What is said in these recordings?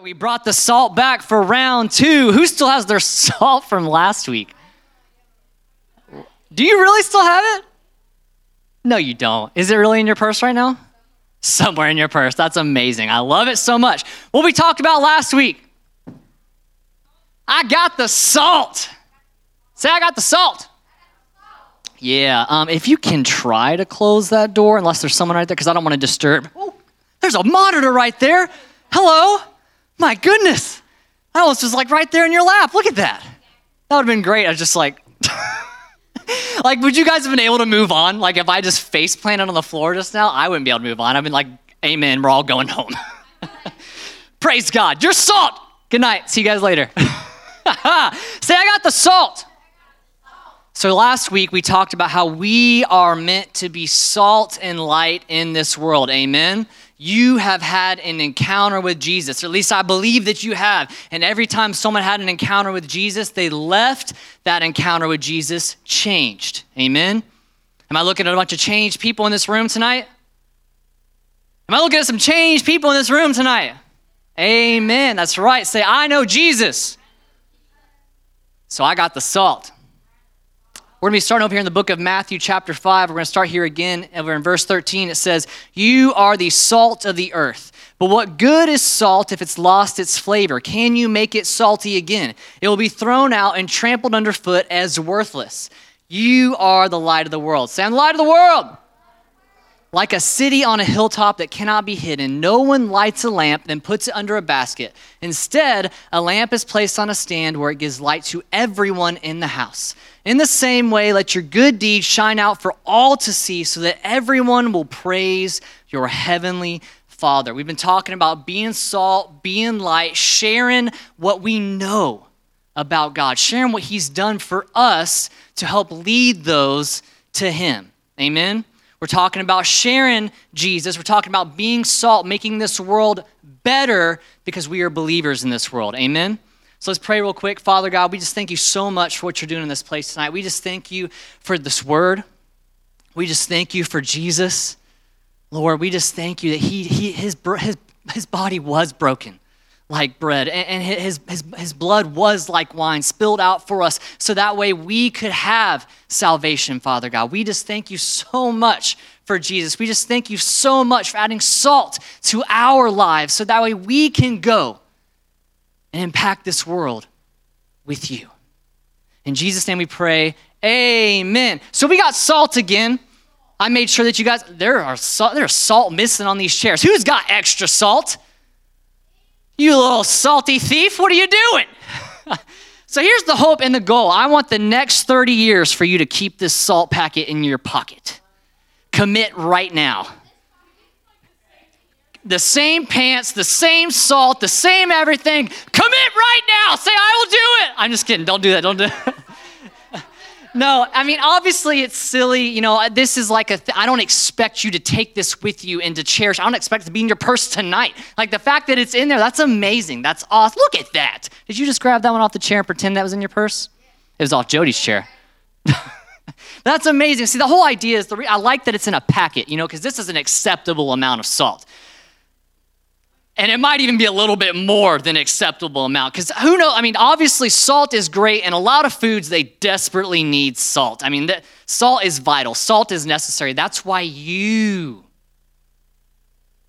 We brought the salt back for round two. Who still has their salt from last week? Do you really still have it? No, you don't. Is it really in your purse right now? Somewhere in your purse. That's amazing. I love it so much. What we talked about last week. I got the salt. Say, I got the salt. Yeah, um, if you can try to close that door, unless there's someone right there, because I don't want to disturb. Oh, there's a monitor right there. Hello. My goodness. That was just like right there in your lap. Look at that. That would have been great. I was just like, like, would you guys have been able to move on? Like, if I just face planted on the floor just now, I wouldn't be able to move on. I've been like, amen, we're all going home. Praise God. You're salt. Good night. See you guys later. Say, I got the salt. So, last week we talked about how we are meant to be salt and light in this world. Amen you have had an encounter with Jesus, or at least I believe that you have. And every time someone had an encounter with Jesus, they left that encounter with Jesus changed. Amen? Am I looking at a bunch of changed people in this room tonight? Am I looking at some changed people in this room tonight? Amen. That's right. Say, I know Jesus. So I got the salt. We're going to be starting over here in the book of Matthew, chapter 5. We're going to start here again. And we're in verse 13, it says, You are the salt of the earth. But what good is salt if it's lost its flavor? Can you make it salty again? It will be thrown out and trampled underfoot as worthless. You are the light of the world. Say, I'm the light of the world like a city on a hilltop that cannot be hidden. No one lights a lamp, then puts it under a basket. Instead, a lamp is placed on a stand where it gives light to everyone in the house. In the same way, let your good deeds shine out for all to see so that everyone will praise your heavenly Father. We've been talking about being salt, being light, sharing what we know about God, sharing what He's done for us to help lead those to Him. Amen? We're talking about sharing Jesus. We're talking about being salt, making this world better because we are believers in this world. Amen? So let's pray real quick. Father God, we just thank you so much for what you're doing in this place tonight. We just thank you for this word. We just thank you for Jesus. Lord, we just thank you that he, he, his, his, his body was broken like bread, and his, his, his blood was like wine spilled out for us, so that way we could have salvation, Father God. We just thank you so much for Jesus. We just thank you so much for adding salt to our lives, so that way we can go and impact this world with you. In Jesus' name we pray, amen. So we got salt again. I made sure that you guys, there are salt, there's salt missing on these chairs. Who's got extra salt? You little salty thief, what are you doing? so here's the hope and the goal. I want the next 30 years for you to keep this salt packet in your pocket. Commit right now. The same pants, the same salt, the same everything. Commit right now. Say, I will do it. I'm just kidding. Don't do that. Don't do it. No, I mean, obviously it's silly. You know, uh, this is like a, th- I don't expect you to take this with you and to cherish. I don't expect it to be in your purse tonight. Like the fact that it's in there, that's amazing. That's awesome. Look at that. Did you just grab that one off the chair and pretend that was in your purse? It was off Jody's chair. that's amazing. See, the whole idea is, the re- I like that it's in a packet, you know, because this is an acceptable amount of salt and it might even be a little bit more than acceptable amount because who knows i mean obviously salt is great and a lot of foods they desperately need salt. I mean the, salt is vital. Salt is necessary. That's why you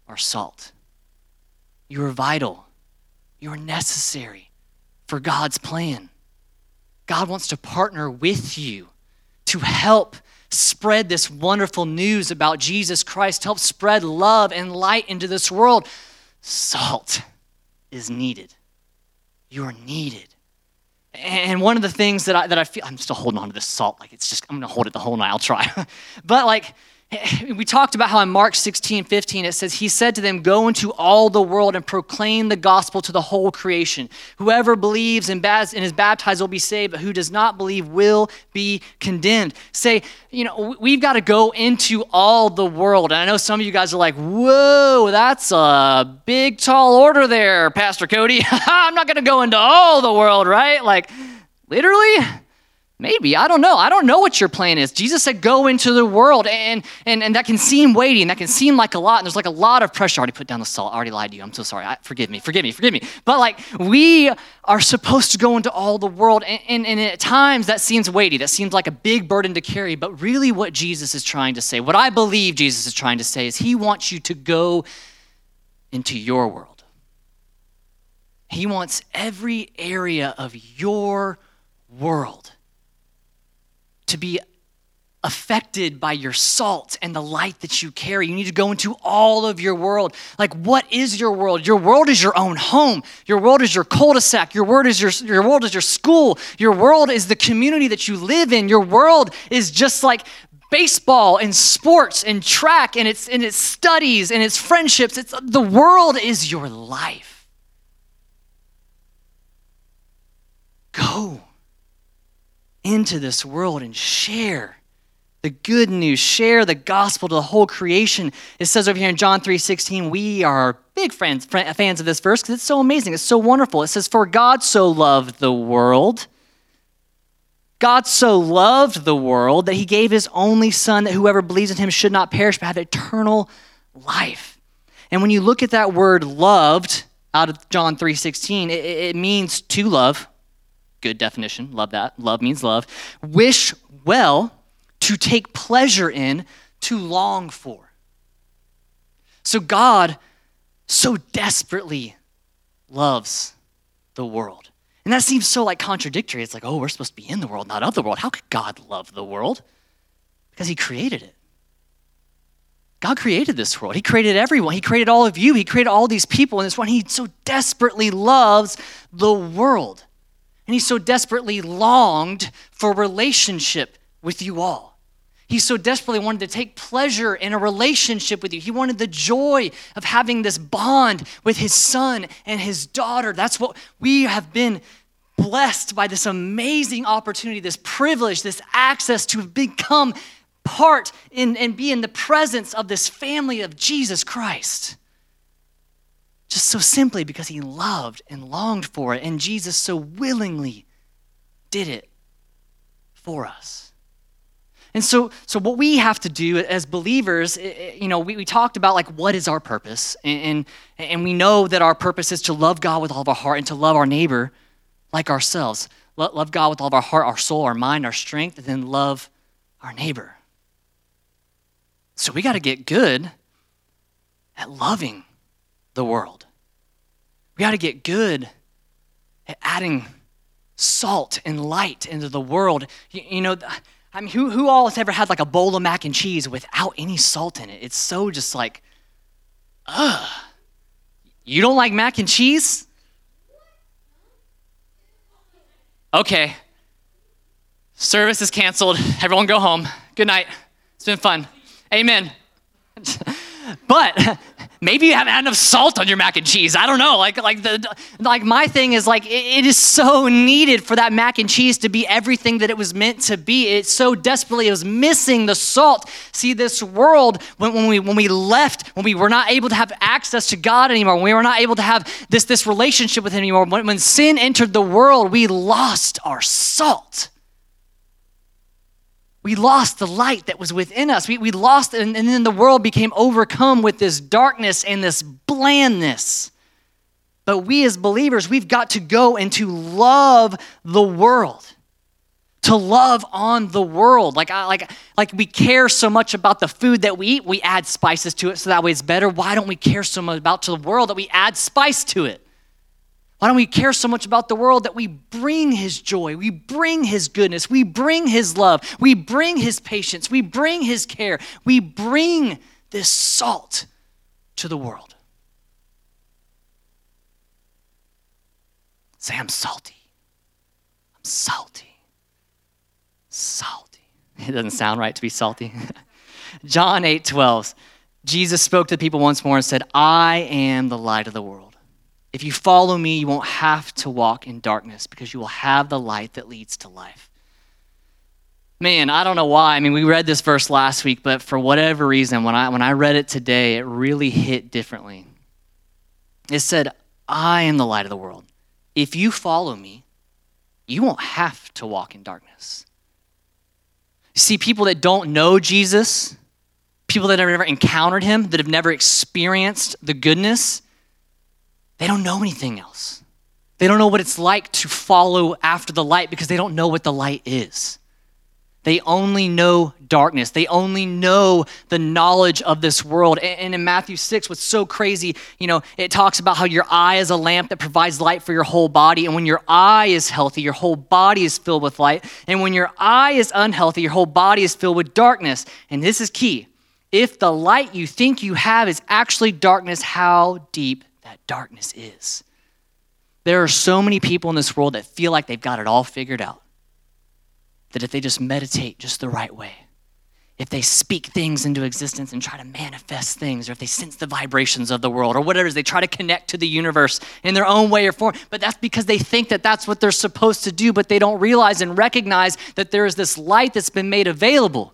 are salt. You're vital. You're necessary for god's plan. God wants to partner with you to help spread this wonderful news about jesus christ help spread love and light into this world salt is needed. You're needed. And one of the things that I, that I feel, I'm still holding on to this salt, like it's just, I'm gonna hold it the whole night, I'll try. but like, we talked about how in Mark 16, 15, it says, He said to them, Go into all the world and proclaim the gospel to the whole creation. Whoever believes and, is baptized will be saved, but who does not believe will be condemned. Say, you know, we've got to go into all the world. And I know some of you guys are like, Whoa, that's a big, tall order there, Pastor Cody. I'm not going to go into all the world, right? Like, literally? Maybe. I don't know. I don't know what your plan is. Jesus said, go into the world. And, and, and that can seem weighty and that can seem like a lot. And there's like a lot of pressure. I already put down the salt. I already lied to you. I'm so sorry. I, forgive me. Forgive me. Forgive me. But like, we are supposed to go into all the world. And, and, and at times that seems weighty. That seems like a big burden to carry. But really, what Jesus is trying to say, what I believe Jesus is trying to say, is he wants you to go into your world. He wants every area of your world to be affected by your salt and the light that you carry. You need to go into all of your world. Like, what is your world? Your world is your own home. Your world is your cul-de-sac. Your world is your, your world is your school. Your world is the community that you live in. Your world is just like baseball and sports and track and its and its studies and its friendships. It's the world is your life. Go into this world and share the good news, share the gospel to the whole creation. It says over here in John 3:16, we are big friends, fans of this verse because it's so amazing. It's so wonderful. It says, For God so loved the world. God so loved the world that he gave his only son that whoever believes in him should not perish but have eternal life. And when you look at that word loved out of John 3:16, it, it means to love Good definition. Love that. Love means love. Wish well, to take pleasure in, to long for. So God so desperately loves the world. And that seems so like contradictory. It's like, oh, we're supposed to be in the world, not of the world. How could God love the world? Because he created it. God created this world. He created everyone. He created all of you. He created all these people in this one. He so desperately loves the world. And he so desperately longed for relationship with you all. He so desperately wanted to take pleasure in a relationship with you. He wanted the joy of having this bond with his son and his daughter. That's what we have been blessed by this amazing opportunity, this privilege, this access to become part in, and be in the presence of this family of Jesus Christ. Just so simply because he loved and longed for it, and Jesus so willingly did it for us. And so, so what we have to do as believers, you know, we, we talked about like what is our purpose, and, and, and we know that our purpose is to love God with all of our heart and to love our neighbor like ourselves. Love God with all of our heart, our soul, our mind, our strength, and then love our neighbor. So we got to get good at loving the world. We got to get good at adding salt and light into the world. You, you, know, I mean, who, who all has ever had like a bowl of mac and cheese without any salt in it? It's so just like, ugh. You don't like mac and cheese? Okay. Service is canceled. Everyone go home. Good night. It's been fun. Amen. but maybe you haven't had enough salt on your mac and cheese. I don't know. Like, like the like my thing is like it, it is so needed for that mac and cheese to be everything that it was meant to be. It so desperately it was missing the salt. See, this world when, when we when we left, when we were not able to have access to God anymore, when we were not able to have this this relationship with Him anymore, when, when sin entered the world, we lost our salt we lost the light that was within us. We, we lost, and, and then the world became overcome with this darkness and this blandness. But we as believers, we've got to go and to love the world. To love on the world. Like, I, like, like we care so much about the food that we eat, we add spices to it so that way it's better. Why don't we care so much about to the world that we add spice to it? Why don't we care so much about the world that we bring His joy, we bring His goodness, we bring His love, we bring His patience, we bring His care, we bring this salt to the world? Say, I'm salty. I'm salty. Salty. It doesn't sound right to be salty. John 8 12. Jesus spoke to the people once more and said, I am the light of the world. If you follow me, you won't have to walk in darkness because you will have the light that leads to life. Man, I don't know why. I mean, we read this verse last week, but for whatever reason, when I, when I read it today, it really hit differently. It said, I am the light of the world. If you follow me, you won't have to walk in darkness. You see, people that don't know Jesus, people that have never encountered him, that have never experienced the goodness, they don't know anything else. They don't know what it's like to follow after the light because they don't know what the light is. They only know darkness. They only know the knowledge of this world. And in Matthew 6, what's so crazy, you know, it talks about how your eye is a lamp that provides light for your whole body. And when your eye is healthy, your whole body is filled with light. And when your eye is unhealthy, your whole body is filled with darkness. And this is key. If the light you think you have is actually darkness, how deep that darkness is. There are so many people in this world that feel like they've got it all figured out that if they just meditate just the right way, if they speak things into existence and try to manifest things, or if they sense the vibrations of the world, or whatever it is, they try to connect to the universe in their own way or form. But that's because they think that that's what they're supposed to do, but they don't realize and recognize that there is this light that's been made available.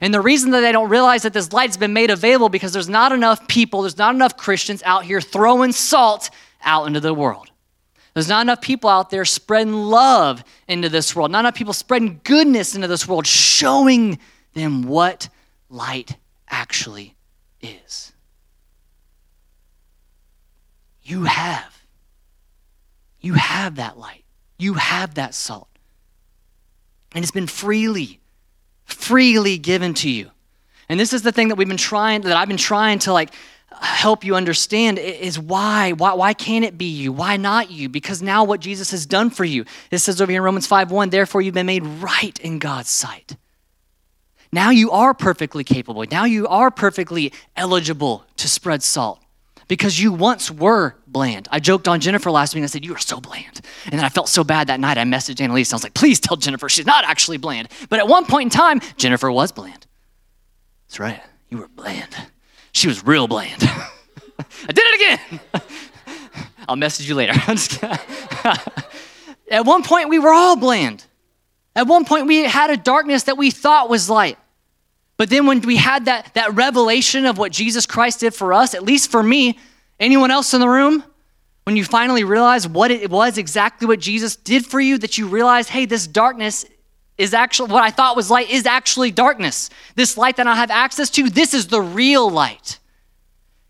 And the reason that they don't realize that this light's been made available because there's not enough people, there's not enough Christians out here throwing salt out into the world. There's not enough people out there spreading love into this world, not enough people spreading goodness into this world, showing them what light actually is. You have. You have that light. You have that salt. And it's been freely, freely given to you. And this is the thing that we've been trying, that I've been trying to like help you understand is why. Why, why can't it be you? Why not you? Because now what Jesus has done for you. It says over here in Romans 5 1, therefore you've been made right in God's sight. Now you are perfectly capable. Now you are perfectly eligible to spread salt because you once were bland. I joked on Jennifer last week and I said, You are so bland. And then I felt so bad that night. I messaged Annalise. I was like, Please tell Jennifer she's not actually bland. But at one point in time, Jennifer was bland. That's right. You were bland. She was real bland. I did it again. I'll message you later. At one point, we were all bland. At one point, we had a darkness that we thought was light. But then when we had that, that revelation of what Jesus Christ did for us, at least for me, anyone else in the room, when you finally realize what it was exactly what Jesus did for you, that you realize, hey, this darkness is actually what I thought was light is actually darkness. This light that I have access to, this is the real light.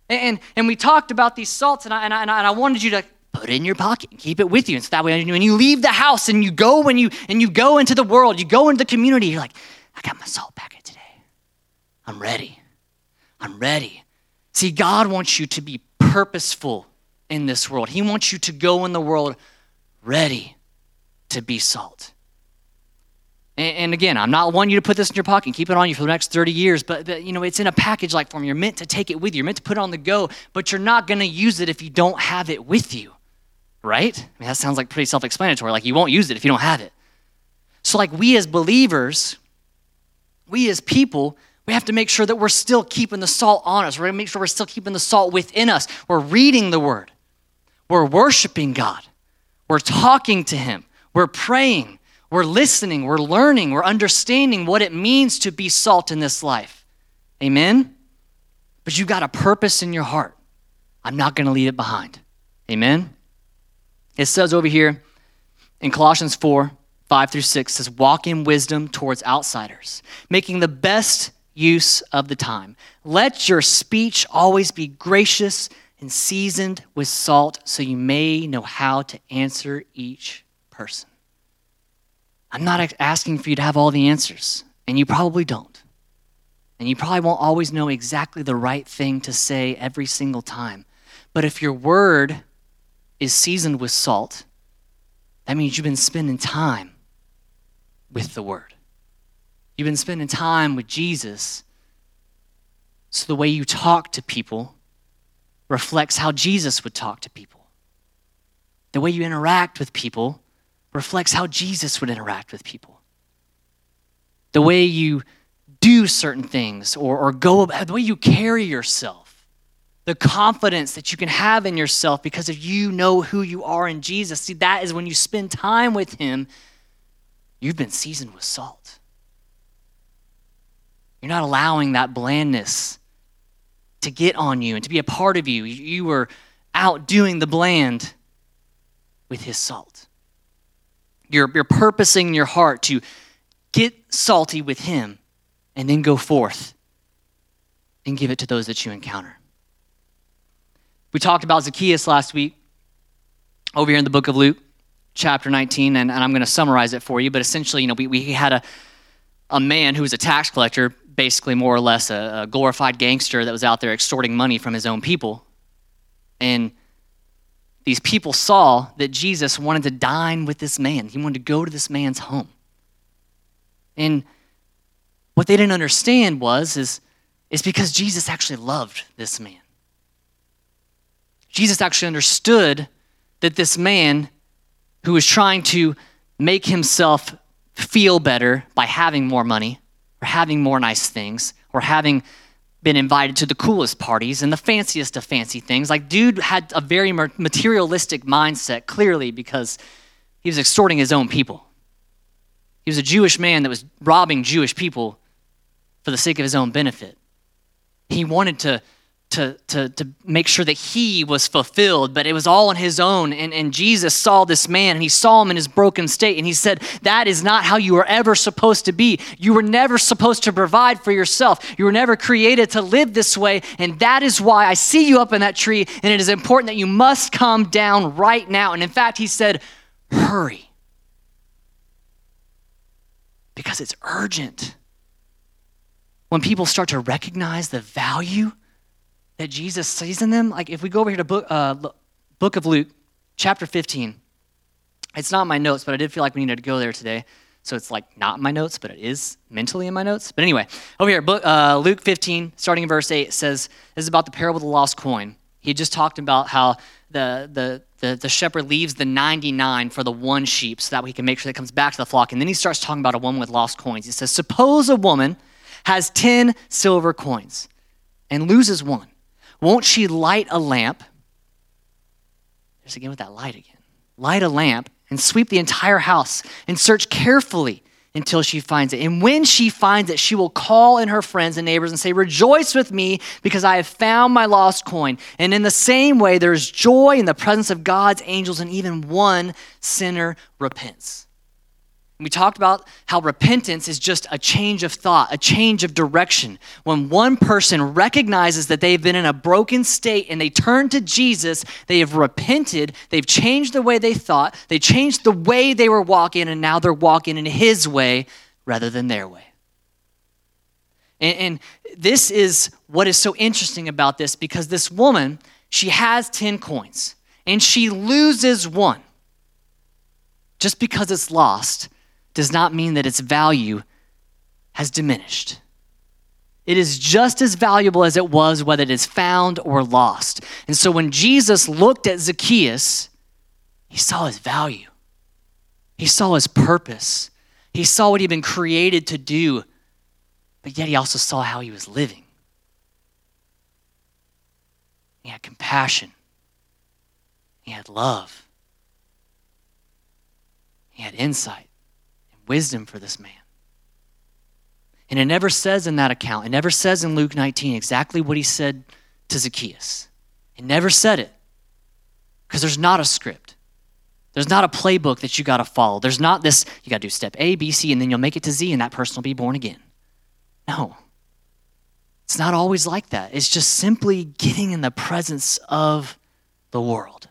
And, and we talked about these salts, and I, and, I, and I wanted you to put it in your pocket and keep it with you. And so that way, when you leave the house and you go when you and you go into the world, you go into the community, you're like, I got my salt. I'm ready. I'm ready. See, God wants you to be purposeful in this world. He wants you to go in the world ready to be salt. And, and, again, I'm not wanting you to put this in your pocket and keep it on you for the next 30 years, but, but you know, it's in a package like form. You're meant to take it with you. You're meant to put it on the go, but you're not going to use it if you don't have it with you, right? I mean, that sounds like pretty self-explanatory. Like you won't use it if you don't have it. So, like we as believers, we as people, we have to make sure that we're still keeping the salt on us. We're going to make sure we're still keeping the salt within us. We're reading the word. We're worshiping God. We're talking to Him. We're praying. We're listening, we're learning, we're understanding what it means to be salt in this life. Amen? But you've got a purpose in your heart. I'm not going to leave it behind. Amen? It says over here in Colossians 4 5 through 6 says, Walk in wisdom towards outsiders, making the best use of the time. Let your speech always be gracious and seasoned with salt, so you may know how to answer each person. I'm not asking for you to have all the answers, and you probably don't. And you probably won't always know exactly the right thing to say every single time. But if your word is seasoned with salt, that means you've been spending time with the word. You've been spending time with Jesus. So the way you talk to people reflects how Jesus would talk to people. The way you interact with people reflects how Jesus would interact with people. The way you do certain things or, or go about the way you carry yourself, the confidence that you can have in yourself because if you know who you are in Jesus. See, that is when you spend time with Him, you've been seasoned with salt. You're not allowing that blandness to get on you and to be a part of you. You were out doing the bland with His salt. You're, you're purposing your heart to get salty with him, and then go forth and give it to those that you encounter. We talked about Zacchaeus last week over here in the book of Luke, chapter 19, and, and I'm going to summarize it for you. But essentially, you know, we, we had a, a man who was a tax collector, basically more or less a, a glorified gangster that was out there extorting money from his own people. And these people saw that Jesus wanted to dine with this man. He wanted to go to this man's home. And what they didn't understand was is, is because Jesus actually loved this man. Jesus actually understood that this man who was trying to make himself feel better by having more money or having more nice things or having been invited to the coolest parties and the fanciest of fancy things. Like, dude had a very materialistic mindset, clearly, because he was extorting his own people. He was a Jewish man that was robbing Jewish people for the sake of his own benefit. He wanted to to, to, to make sure that he was fulfilled, but it was all on his own. And, and Jesus saw this man and he saw him in his broken state. And he said, That is not how you were ever supposed to be. You were never supposed to provide for yourself. You were never created to live this way. And that is why I see you up in that tree. And it is important that you must come down right now. And in fact, he said, Hurry. Because it's urgent. When people start to recognize the value that Jesus sees in them. Like if we go over here to book, uh, book of Luke, chapter 15. It's not in my notes, but I did feel like we needed to go there today. So it's like not in my notes, but it is mentally in my notes. But anyway, over here, book, uh, Luke 15, starting in verse 8, says, This is about the parable of the lost coin. He just talked about how the, the, the, the shepherd leaves the 99 for the one sheep so that he can make sure that it comes back to the flock. And then he starts talking about a woman with lost coins. He says, Suppose a woman has 10 silver coins and loses one. Won't she light a lamp? There's again with that light again. Light a lamp and sweep the entire house and search carefully until she finds it. And when she finds it, she will call in her friends and neighbors and say, Rejoice with me because I have found my lost coin. And in the same way, there's joy in the presence of God's angels, and even one sinner repents. We talked about how repentance is just a change of thought, a change of direction. When one person recognizes that they've been in a broken state and they turn to Jesus, they have repented, they've changed the way they thought, they changed the way they were walking, and now they're walking in His way rather than their way. And, and this is what is so interesting about this because this woman, she has 10 coins and she loses one. Just because it's lost does not mean that its value has diminished. It is just as valuable as it was whether it is found or lost. And so when Jesus looked at Zacchaeus, he saw his value, he saw his purpose, he saw what he'd been created to do, but yet he also saw how he was living. He had compassion, he had love, he had insight wisdom for this man. And it never says in that account, it never says in Luke 19 exactly what he said to Zacchaeus. It never said it because there's not a script. There's not a playbook that you got to follow. There's not this, you got to do step A, B, C, and then you'll make it to Z and that person will be born again. No. It's not always like that. It's just simply getting in the presence of the world,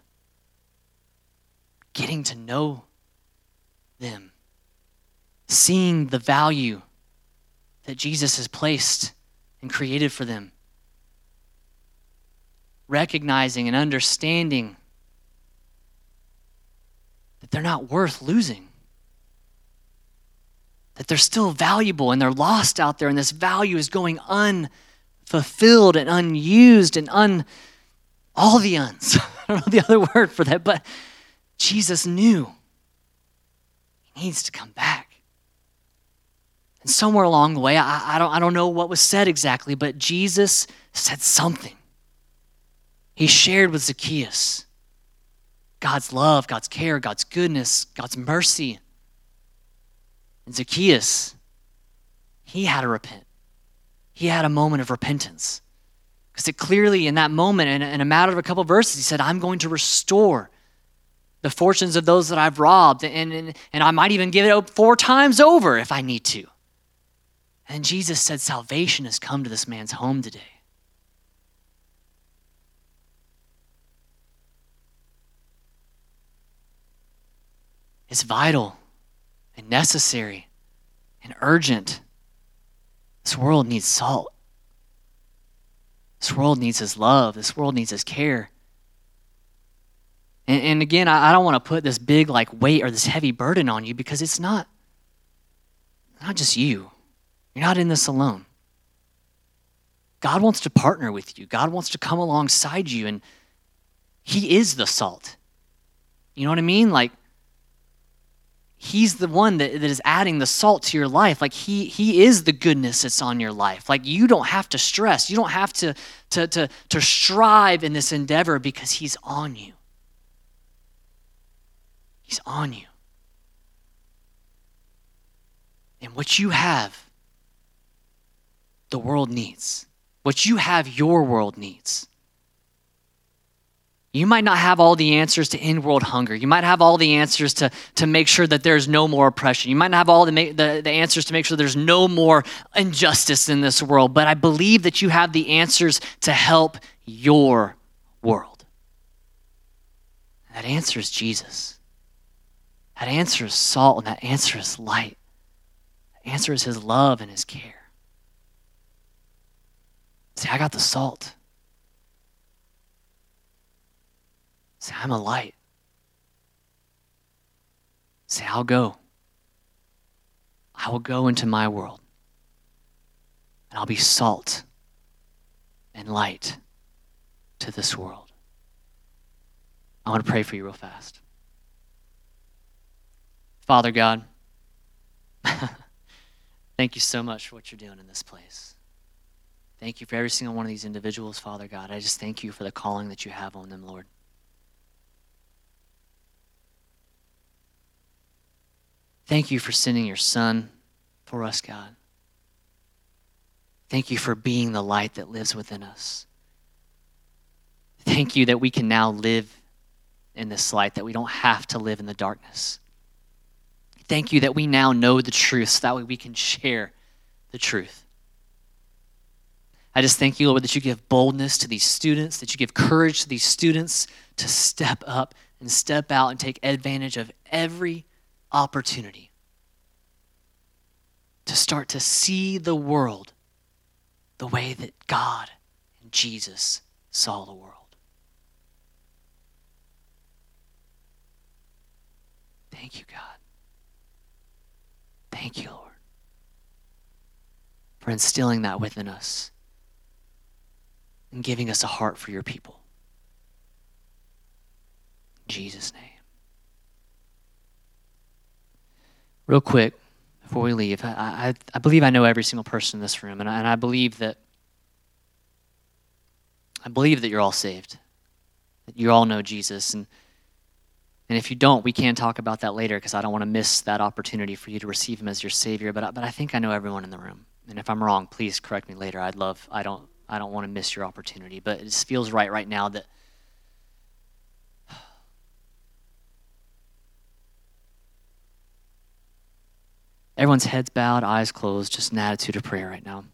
getting to know them seeing the value that Jesus has placed and created for them, recognizing and understanding that they're not worth losing. That they're still valuable and they're lost out there, and this value is going unfulfilled and unused and un all the uns. I don't know the other word for that, but Jesus knew he needs to come back. And somewhere along the way, I, I, don't, I don't know what was said exactly, but Jesus said something. He shared with Zacchaeus God's love, God's care, God's goodness, God's mercy. And Zacchaeus, he had to repent. He had a moment of repentance. Because it clearly, in that moment, in, in a matter of a couple of verses, he said, I'm going to restore the fortunes of those that I've robbed, and, and, and I might even give it up four times over if I need to. And Jesus said, Salvation has come to this man's home today. It's vital and necessary and urgent. This world needs salt. This world needs his love. This world needs his care. And, and again, I, I don't want to put this big like weight or this heavy burden on you because it's not, not just you. You're not in this alone. God wants to partner with you. God wants to come alongside you, and He is the salt. You know what I mean? Like, He's the one that, that is adding the salt to your life. Like he he is the goodness that's on your life. Like you don't have to stress. You don't have to to to, to strive in this endeavor because he's on you. He's on you. And what you have, the world needs. What you have, your world needs. You might not have all the answers to end world hunger. You might have all the answers to, to make sure that there's no more oppression. You might not have all the, the, the answers to make sure there's no more injustice in this world. But I believe that you have the answers to help your world. That answer is Jesus. That answer is salt, and that answer is light. That answer is his love and his care. See, I got the salt. Say, I'm a light. Say, I'll go. I will go into my world. And I'll be salt and light to this world. I want to pray for you real fast. Father God, thank you so much for what you're doing in this place. Thank you for every single one of these individuals, Father God. I just thank you for the calling that you have on them, Lord. Thank you for sending your Son for us, God. Thank you for being the light that lives within us. Thank you that we can now live in this light, that we don't have to live in the darkness. Thank you that we now know the truth so that way we can share the truth. I just thank you, Lord, that you give boldness to these students, that you give courage to these students to step up and step out and take advantage of every opportunity to start to see the world the way that God and Jesus saw the world. Thank you, God. Thank you, Lord, for instilling that within us and giving us a heart for your people. In Jesus' name. real quick before we leave, I, I, I, believe I know every single person in this room, and I, and I believe that I believe that you're all saved, that you all know Jesus, and and if you don't, we can talk about that later because I don't want to miss that opportunity for you to receive Him as your Savior. But but I think I know everyone in the room, and if I'm wrong, please correct me later. I'd love I don't I don't want to miss your opportunity, but it just feels right right now that Everyone's heads bowed, eyes closed, just an attitude of prayer right now.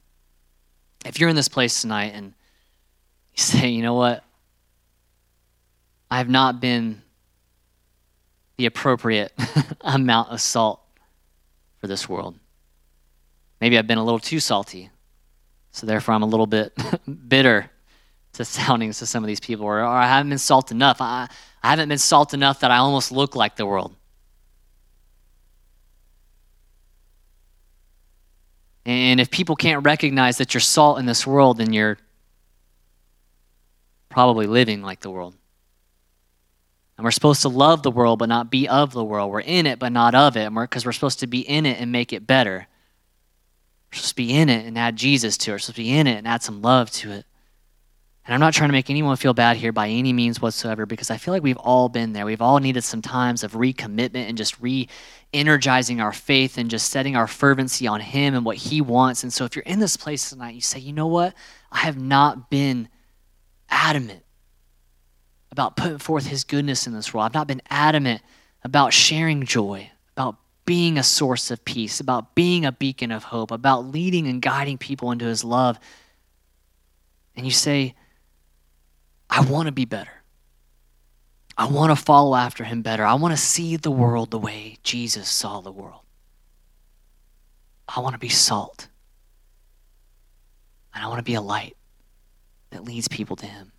If you're in this place tonight and you say, you know what? I have not been the appropriate amount of salt for this world. Maybe I've been a little too salty, so therefore I'm a little bit bitter to soundings to some of these people, or, or I haven't been salt enough. I, I haven't been salt enough that I almost look like the world. And if people can't recognize that you're salt in this world, then you're probably living like the world. And we're supposed to love the world but not be of the world. We're in it but not of it because we're, we're, supposed to be in it and make it better. We're supposed to be in it and add Jesus to it. We're supposed to be in it and add some love to it. And I'm not trying to make anyone feel bad here by any means whatsoever because I feel like we've all been there. We've all needed some times of recommitment and just re energizing our faith and just setting our fervency on Him and what He wants. And so if you're in this place tonight, you say, you know what? I have not been adamant about putting forth his goodness in this world. I've not been adamant about sharing joy, about being a source of peace, about being a beacon of hope, about leading and guiding people into his love. And you say, I want to be better. I want to follow after him better. I want to see the world the way Jesus saw the world. I want to be salt. And I want to be a light that leads people to him.